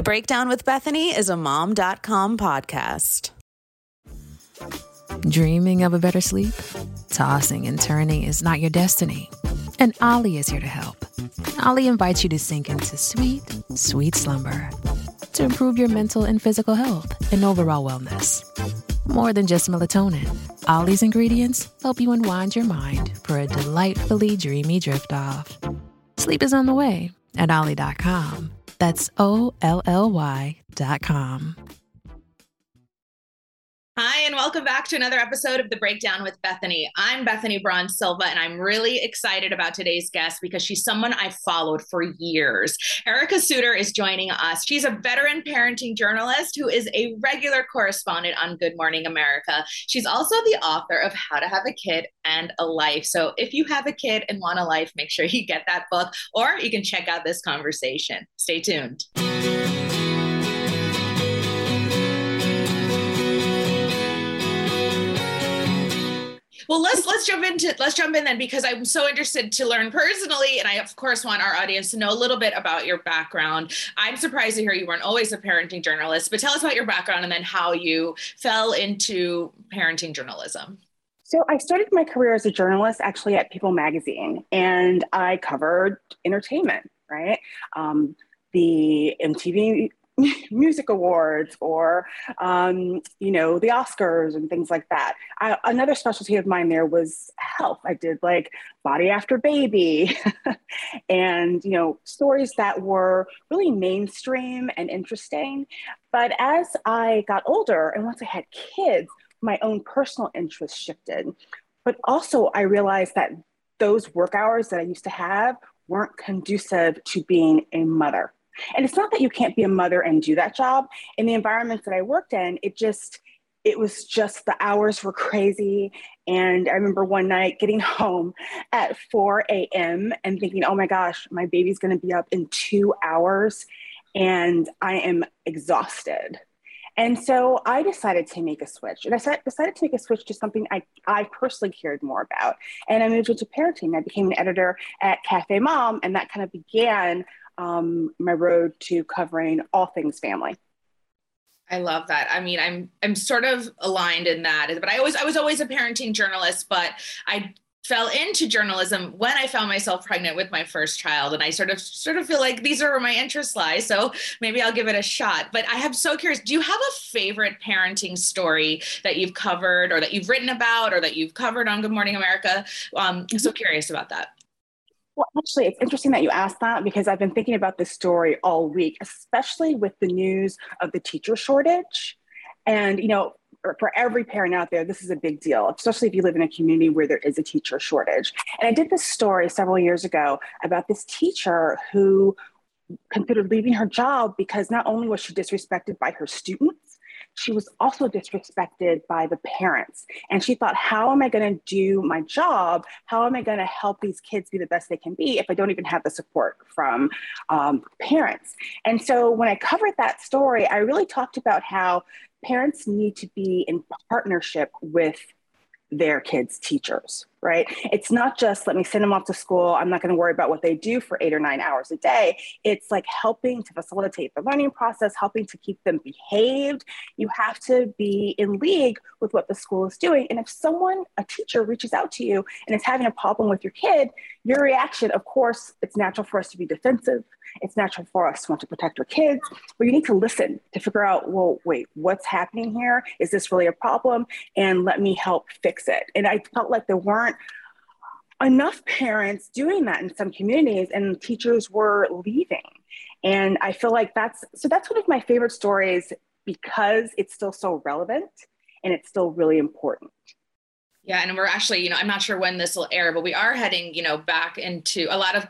The Breakdown with Bethany is a mom.com podcast. Dreaming of a better sleep? Tossing and turning is not your destiny. And Olly is here to help. Olly invites you to sink into sweet, sweet slumber to improve your mental and physical health and overall wellness. More than just melatonin, Olly's ingredients help you unwind your mind for a delightfully dreamy drift off. Sleep is on the way at Olly.com. That's O L L Y dot Y.com. Hi, and welcome back to another episode of The Breakdown with Bethany. I'm Bethany Braun Silva, and I'm really excited about today's guest because she's someone I've followed for years. Ericka Sóuter is joining us. She's a veteran parenting journalist who is a regular correspondent on Good Morning America. She's also the author of How to Have a Kid and a Life. So if you have a kid and want a life, make sure you get that book, or you can check out this conversation. Stay tuned. Well, let's let's jump into let's jump in then because I'm so interested to learn personally, and I of course want our audience to know a little bit about your background. I'm surprised to hear you weren't always a parenting journalist, but tell us about your background and then how you fell into parenting journalism. So I started my career as a journalist actually at People Magazine, and I covered entertainment, right? Um, the MTV music awards or um, you know the oscars and things like that. I, another specialty of mine there was health. I did like body after baby and you know stories that were really mainstream and interesting. But as i got older and once i had kids my own personal interests shifted. But also i realized that those work hours that i used to have weren't conducive to being a mother and it's not that you can't be a mother and do that job. In the environments that I worked in, it just, it was just the hours were crazy. And I remember one night getting home at 4 a.m. and thinking, oh my gosh, my baby's going to be up in two hours and I am exhausted. And so I decided to make a switch. And I decided to make a switch to something I, I personally cared more about. And I moved into parenting. I became an editor at Cafe Mom, and that kind of began um, my road to covering all things family. I love that. I mean, I'm I'm sort of aligned in that, but I always I was always a parenting journalist, but I fell into journalism when I found myself pregnant with my first child, and I sort of sort of feel like these are where my interests lie. So maybe I'll give it a shot. But I am so curious. Do you have a favorite parenting story that you've covered, or that you've written about, or that you've covered on Good Morning America? Um, mm-hmm. So curious about that. Well, actually, it's interesting that you asked that because I've been thinking about this story all week, especially with the news of the teacher shortage. And, you know, for every parent out there, this is a big deal, especially if you live in a community where there is a teacher shortage. And I did this story several years ago about this teacher who considered leaving her job because not only was she disrespected by her students, she was also disrespected by the parents. And she thought, how am I going to do my job? How am I going to help these kids be the best they can be if I don't even have the support from um, parents? And so when I covered that story, I really talked about how parents need to be in partnership with their kids' teachers, right? It's not just let me send them off to school. I'm not going to worry about what they do for eight or nine hours a day. It's like helping to facilitate the learning process, helping to keep them behaved. You have to be in league with what the school is doing. And if someone, a teacher, reaches out to you and is having a problem with your kid, your reaction, of course, it's natural for us to be defensive. It's natural for us to want to protect our kids, but you need to listen to figure out, well, wait, what's happening here? Is this really a problem? And let me help fix it. And I felt like there weren't enough parents doing that in some communities, and teachers were leaving. And I feel like that's so that's one of my favorite stories because it's still so relevant and it's still really important. Yeah, and we're actually, you know, I'm not sure when this will air, but we are heading, you know, back into a lot of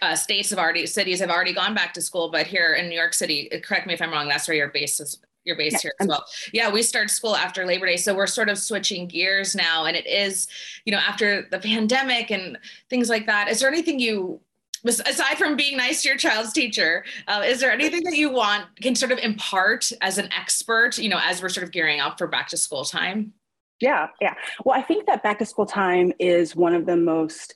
uh, states have already, cities have already gone back to school, but here in New York City, correct me if I'm wrong, that's where your base is. Your base yeah. here as well. Yeah, we start school after Labor Day, so we're sort of switching gears now, and it is, you know, after the pandemic and things like that. Is there anything you aside from being nice to your child's teacher uh, is there anything that you want can sort of impart as an expert you know as we're sort of gearing up for back to school time yeah, yeah. Well, I think that back to school time is one of the most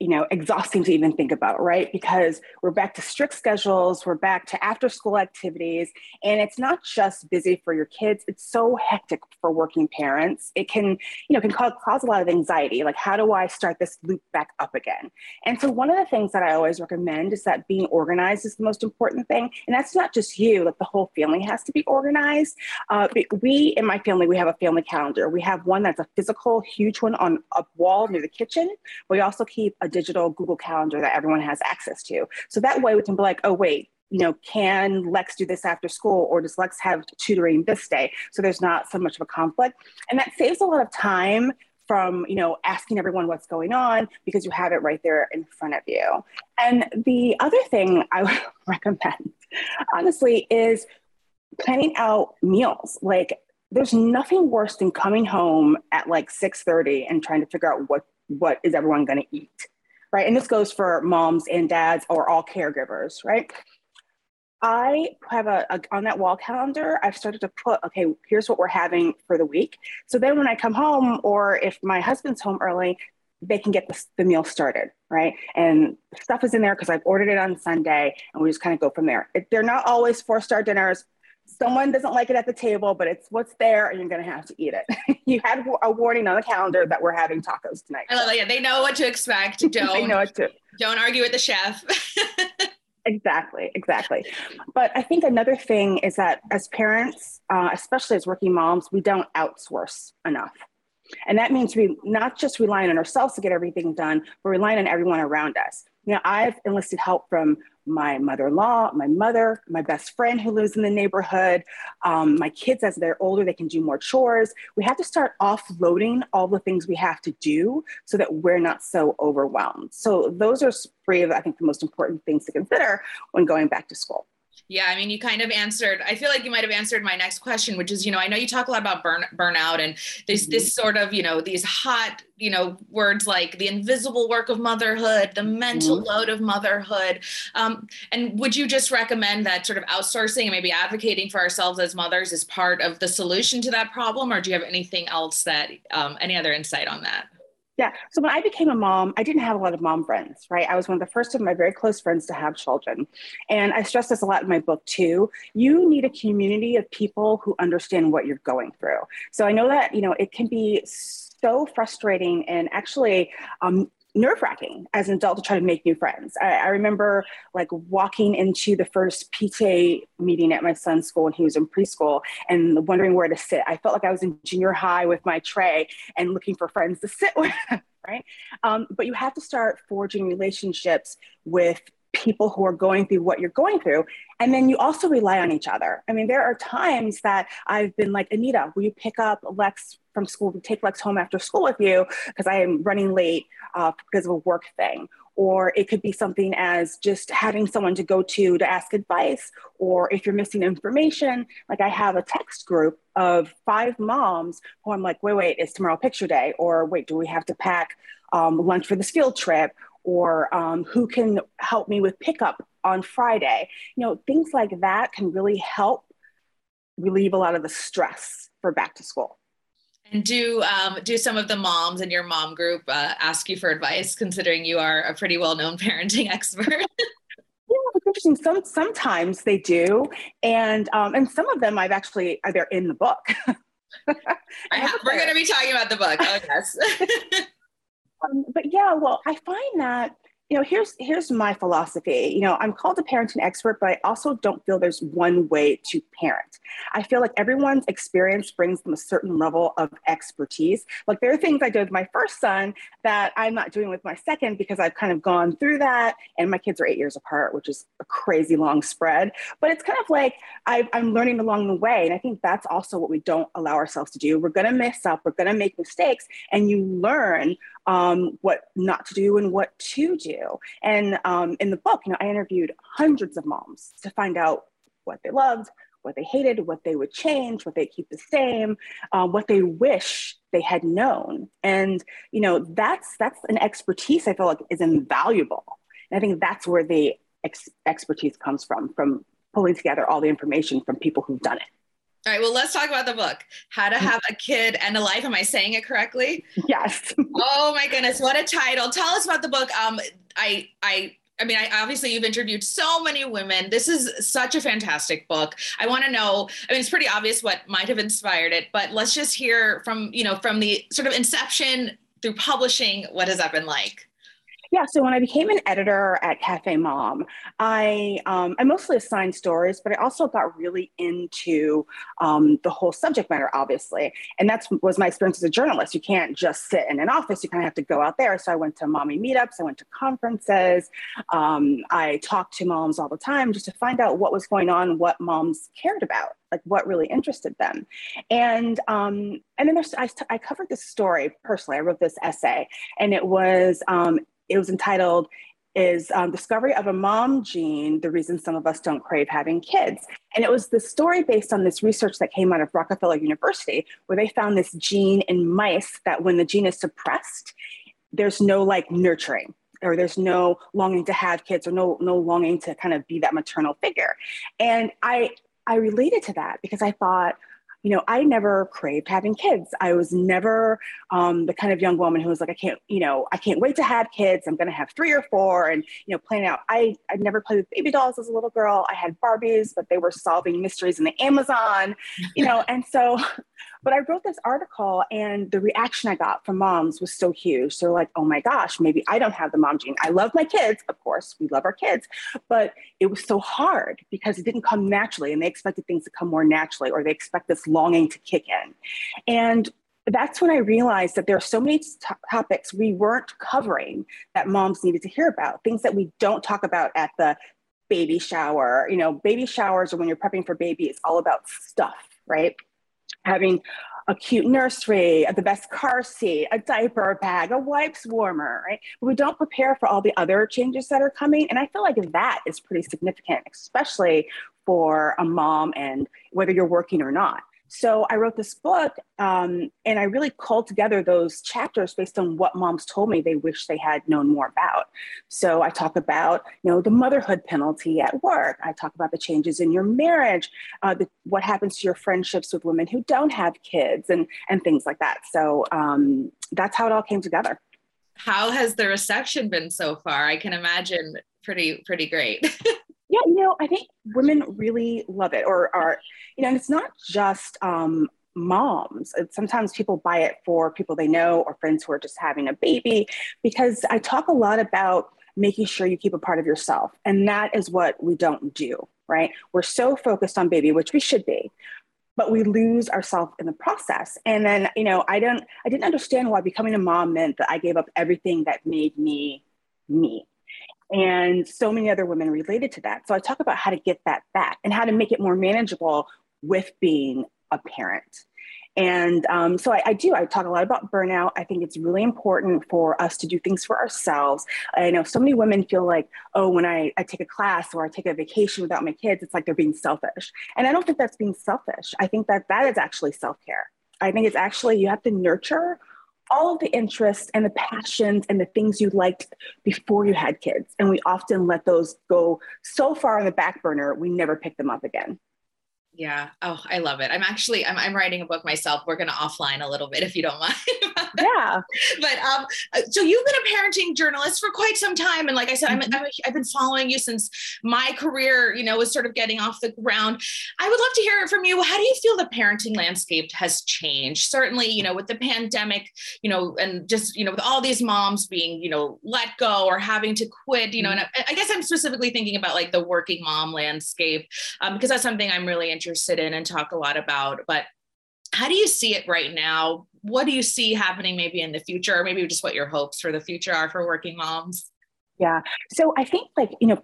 you know exhausting to even think about right? Because we're back to strict schedules we're back to after school activities and it's not just busy for your kids it's so hectic for working parents. It can you know can cause, cause a lot of anxiety like how do i start this loop back up again? And so one of the things that i always recommend is that being organized is the most important thing and that's not just you like the whole family has to be organized. Uh, we in my family we have a family calendar. We have one that's a physical huge one on a wall near the kitchen. We also keep a digital Google Calendar that everyone has access to. So that way we can be like, oh, wait, you know, can Lex do this after school or does Lex have tutoring this day? So there's not so much of a conflict. And that saves a lot of time from, you know, asking everyone what's going on because you have it right there in front of you. And the other thing I would recommend, honestly, is planning out meals. Like there's nothing worse than coming home at like 6:30 and trying to figure out what what is everyone going to eat right? And this goes for moms and dads or all caregivers, right? I have a, a, on that wall calendar, I've started to put, okay, here's what we're having for the week. So then when I come home, or if my husband's home early, they can get the, the meal started, right? And stuff is in there because I've ordered it on Sunday, and we just kind of go from there. They're not always four star dinners someone doesn't like it at the table, but it's what's there and you're going to have to eat it. you had a warning on the calendar that we're having tacos tonight. I love it. Yeah, they know what to expect. Don't, they know what to. Don't argue with the chef. exactly, exactly. But I think another thing is that as parents, uh, especially as working moms, we don't outsource enough. And that means we not just relying on ourselves to get everything done, but relying on everyone around us. You know, I've enlisted help from my mother-in-law, my mother, my best friend who lives in the neighborhood, um, my kids as they're older, they can do more chores. We have to start offloading all the things we have to do so that we're not so overwhelmed. So those are three of, I think, the most important things to consider when going back to school. Yeah, I mean, you kind of answered. I feel like you might have answered my next question, which is, you know, I know you talk a lot about burn burnout and this mm-hmm. this sort of, you know, these hot, you know, words like the invisible work of motherhood, the mental mm-hmm. load of motherhood. Um, and would you just recommend that sort of outsourcing and maybe advocating for ourselves as mothers is part of the solution to that problem, or do you have anything else that, um, any other insight on that? Yeah. So when I became a mom, I didn't have a lot of mom friends, right? I was one of the first of my very close friends to have children. And I stress this a lot in my book too. You need a community of people who understand what you're going through. So I know that, you know, it can be so frustrating and actually um, nerve wracking as an adult to try to make new friends. I, I, remember like walking into the first PTA meeting at my son's school when he was in preschool and wondering where to sit. I felt like I was in junior high with my tray and looking for friends to sit with, right? Um, but you have to start forging relationships with people who are going through what you're going through. And then you also rely on each other. I mean, there are times that I've been like, Anita, will you pick up Lex from school, to take Lex home after school with you because I am running late uh, because of a work thing? Or it could be something as just having someone to go to to ask advice, or if you're missing information, like I have a text group of five moms who I'm like, wait, wait, is tomorrow picture day? Or wait, do we have to pack um, lunch for this field trip? or um, who can help me with pickup on Friday. You know, things like that can really help relieve a lot of the stress for back to school. And do um, do some of the moms in your mom group uh, ask you for advice, considering you are a pretty well known parenting expert? yeah, it's interesting. Some sometimes they do, and um, and some of them I've actually they're in the book. have, we're going to be talking about the book. Oh yes. Um, but yeah, well, I find that you know here's here's my philosophy. You know i'm called a parenting expert but i also don't feel there's one way to parent. I feel like everyone's experience brings them a certain level of expertise. Like there are things i did with my first son that i'm not doing with my second because i've kind of gone through that and my kids are eight years apart which is a crazy long spread. But it's kind of like i am learning along the way and i think that's also what we don't allow ourselves to do. We're going to mess up we're going to make mistakes and you learn um, what not to do and what to do. And um, in the book, you know, I interviewed hundreds of moms to find out what they loved, what they hated, what they would change, what they keep the same, um, what they wish they had known. And you know, that's that's an expertise I feel like is invaluable. And I think that's where the ex- expertise comes from, from pulling together all the information from people who've done it. All right, well, let's talk about the book How to Have a Kid and a Life. Am I saying it correctly? Yes. oh my goodness, what a title. Tell us about the book. Um, I, I, I mean, I, obviously, you've interviewed so many women. This is such a fantastic book. I want to know. I mean, it's pretty obvious what might have inspired it, but let's just hear from you know from the sort of inception through publishing. What has that been like? Yeah, so when I became an editor at Cafe Mom, I um, I mostly assigned stories, but I also got really into um, the whole subject matter, obviously, and that was my experience as a journalist. You can't just sit in an office; you kind of have to go out there. So I went to mommy meetups, I went to conferences, um, I talked to moms all the time just to find out what was going on, what moms cared about like what really interested them. And um, and then there's I, I covered this story personally. I wrote this essay and it was um, it was entitled is um, discovery of a mom gene the reason some of us don't crave having kids? And it was the story based on this research that came out of rockefeller university where they found this gene in mice that when the gene is suppressed there's no like nurturing or there's no longing to have kids or no no longing to kind of be that maternal figure. And i i related to that because i thought you know, I never craved having kids. I was never um, the kind of young woman who was like, I can't, you know, I can't wait to have kids. I'm going to have three or four, and you know, planning out. I I never played with baby dolls as a little girl. I had Barbies, but they were solving mysteries in the Amazon, you know, and so but I wrote this article and the reaction I got from moms was so huge. They're like, oh my gosh, maybe I don't have the mom gene. I love my kids, of course, we love our kids, but it was so hard because it didn't come naturally and they expected things to come more naturally or they expect this longing to kick in. And that's when I realized that there are so many t- topics we weren't covering that moms needed to hear about, things that we don't talk about at the baby shower. You know, baby showers or when you're prepping for baby, it's all about stuff, right? Having a cute nursery, the best car seat, a diaper bag, a wipes warmer, right? But we don't prepare for all the other changes that are coming. And I feel like that is pretty significant, especially for a mom and whether you're working or not. So I wrote this book um, and I really called together those chapters based on what moms told me they wish they had known more about. So I talk about, you know, the motherhood penalty at work. I talk about the changes in your marriage, uh, the, what happens to your friendships with women who don't have kids and, and things like that. So um, that's how it all came together. How has the reception been so far? I can imagine pretty, pretty great. Yeah, you know, I think women really love it, or are, you know, and it's not just um, moms. Sometimes people buy it for people they know or friends who are just having a baby, because I talk a lot about making sure you keep a part of yourself. And that is what we don't do, right? We're so focused on baby, which we should be, but we lose ourselves in the process. And then, you know, I don't, I didn't understand why becoming a mom meant that I gave up everything that made me me and so many other women related to that. So I talk about how to get that back and how to make it more manageable with being a parent. And um, so I, I, do, I talk a lot about burnout. I think it's really important for us to do things for ourselves. I know so many women feel like, oh, when I, I take a class or I take a vacation without my kids, it's like they're being selfish. And I don't think that's being selfish. I think that that is actually self care. I think it's actually, you have to nurture all of the interests and the passions and the things you liked before you had kids. And we often let those go so far on the back burner, we never pick them up again. Yeah. Oh, I love it. I'm actually I'm, I'm writing a book myself. We're going to offline a little bit if you don't mind. yeah. But um, uh, so you've been a parenting journalist for quite some time, and like I said, mm-hmm. I'm, I'm a, I've been following you since my career, you know, was sort of getting off the ground. I would love to hear it from you. How do you feel the parenting landscape has changed? Certainly, you know, with the pandemic, you know, and just you know, with all these moms being, you know, let go or having to quit, you know, mm-hmm. and I, I, guess I'm specifically thinking about like the working mom landscape um, because that's something I'm really interested in and talk a lot about. But how do you see it right now? What do you see happening maybe in the future, or maybe just what your hopes for the future are for working moms? Yeah. So I think, like, you know,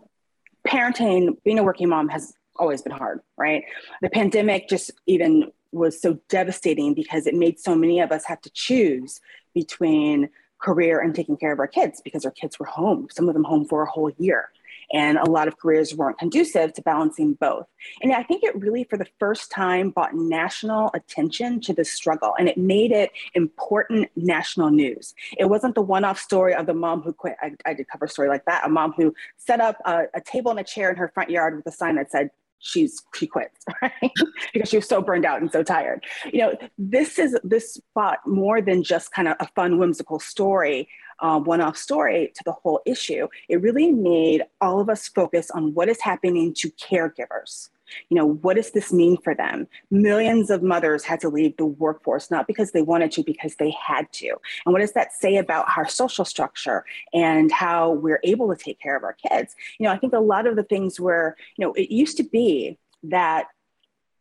parenting, being a working mom has always been hard, right? The pandemic just even was so devastating because it made so many of us have to choose between career and taking care of our kids because our kids were home, some of them home for a whole year and a lot of careers weren't conducive to balancing both. And I think it really, for the first time, brought national attention to the struggle and it made it important national news. It wasn't the one off story of the mom who quit. I, I, did cover a story like that a mom who set up a, a table and a chair in her front yard with a sign that said, she's she quits right because she was so burned out and so tired you know this is this brought more than just kind of a fun whimsical story uh, one-off story to the whole issue it really made all of us focus on what is happening to caregivers. You know what does this mean for them? Millions of mothers had to leave the workforce not because they wanted to because they had to. And what does that say about our social structure and how we're able to take care of our kids? You know i think a lot of the things were you know it used to be that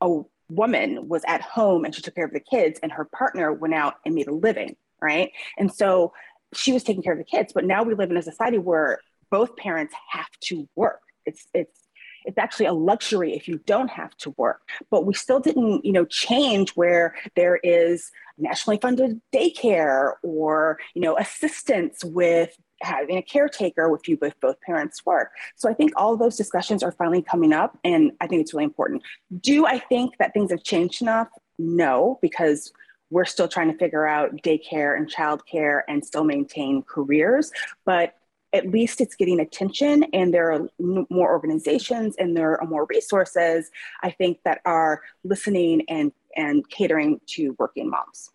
a woman was at home and she took care of the kids and her partner went out and made a living right? And so she was taking care of the kids but now we live in a society where both parents have to work it's it's it's actually a luxury if you don't have to work. But we still didn't, you know, change where there is nationally funded daycare or, you know, assistance with having a caretaker if you both both parents work. So I think all those discussions are finally coming up and I think it's really important. Do I think that things have changed enough? No, because we're still trying to figure out daycare and childcare and still maintain careers. But at least it's getting attention and there are more organizations and there are more resources i think that are listening and and catering to working moms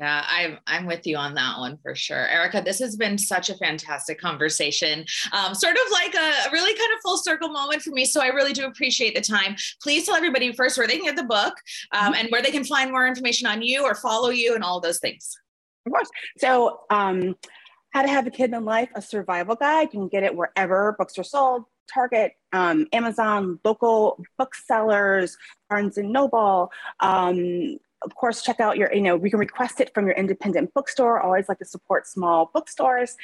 yeah, I'm I'm with you on that one for sure, Ericka. This has been such a fantastic conversation, um, sort of like a, really kind of full circle moment for me. So I really do appreciate the time. Please tell everybody first where they can get the book um, and where they can find more information on you or follow you and all those things. Of course. So um, how to Have a Kid in Life, a survival guide. You can get it wherever books are sold, Target, um, Amazon, local booksellers, Barnes and Noble, um, of course, check out your, you know, we can request it from your independent bookstore. I Always like to support small bookstores.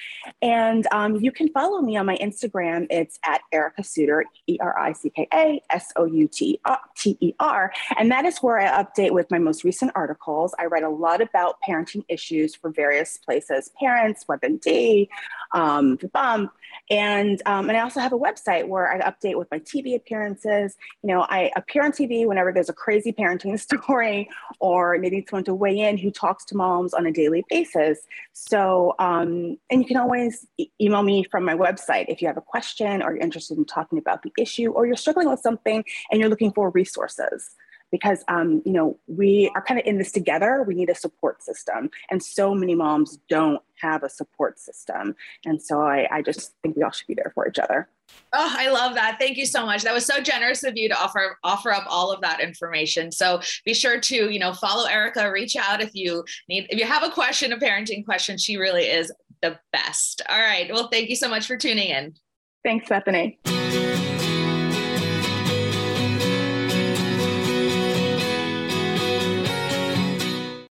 And um, you can follow me on my Instagram. It's at Ericka Sóuter, E R I C K A S O U T E R. And that is where I update with my most recent articles. I write a lot about parenting issues for various places Parents, WebMD, um, The Bump. And, um, and I also have a website where I update with my TV appearances. You know, I appear on TV whenever there's a crazy parenting story or needing someone to weigh in who talks to moms on a daily basis. So, um, and you can always e- email me from my website if you have a question or you're interested in talking about the issue or you're struggling with something and you're looking for resources because um, you know we are kind of in this together we need a support system and so many moms don't have a support system and so I, I just think we all should be there for each other Oh, I love that. Thank you so much. That was so generous of you to offer offer up all of that information. So be sure to, you know, follow Ericka, reach out if you need if you have a question, a parenting question. She really is the best. All right. Well, thank you so much for tuning in. Thanks, Bethany.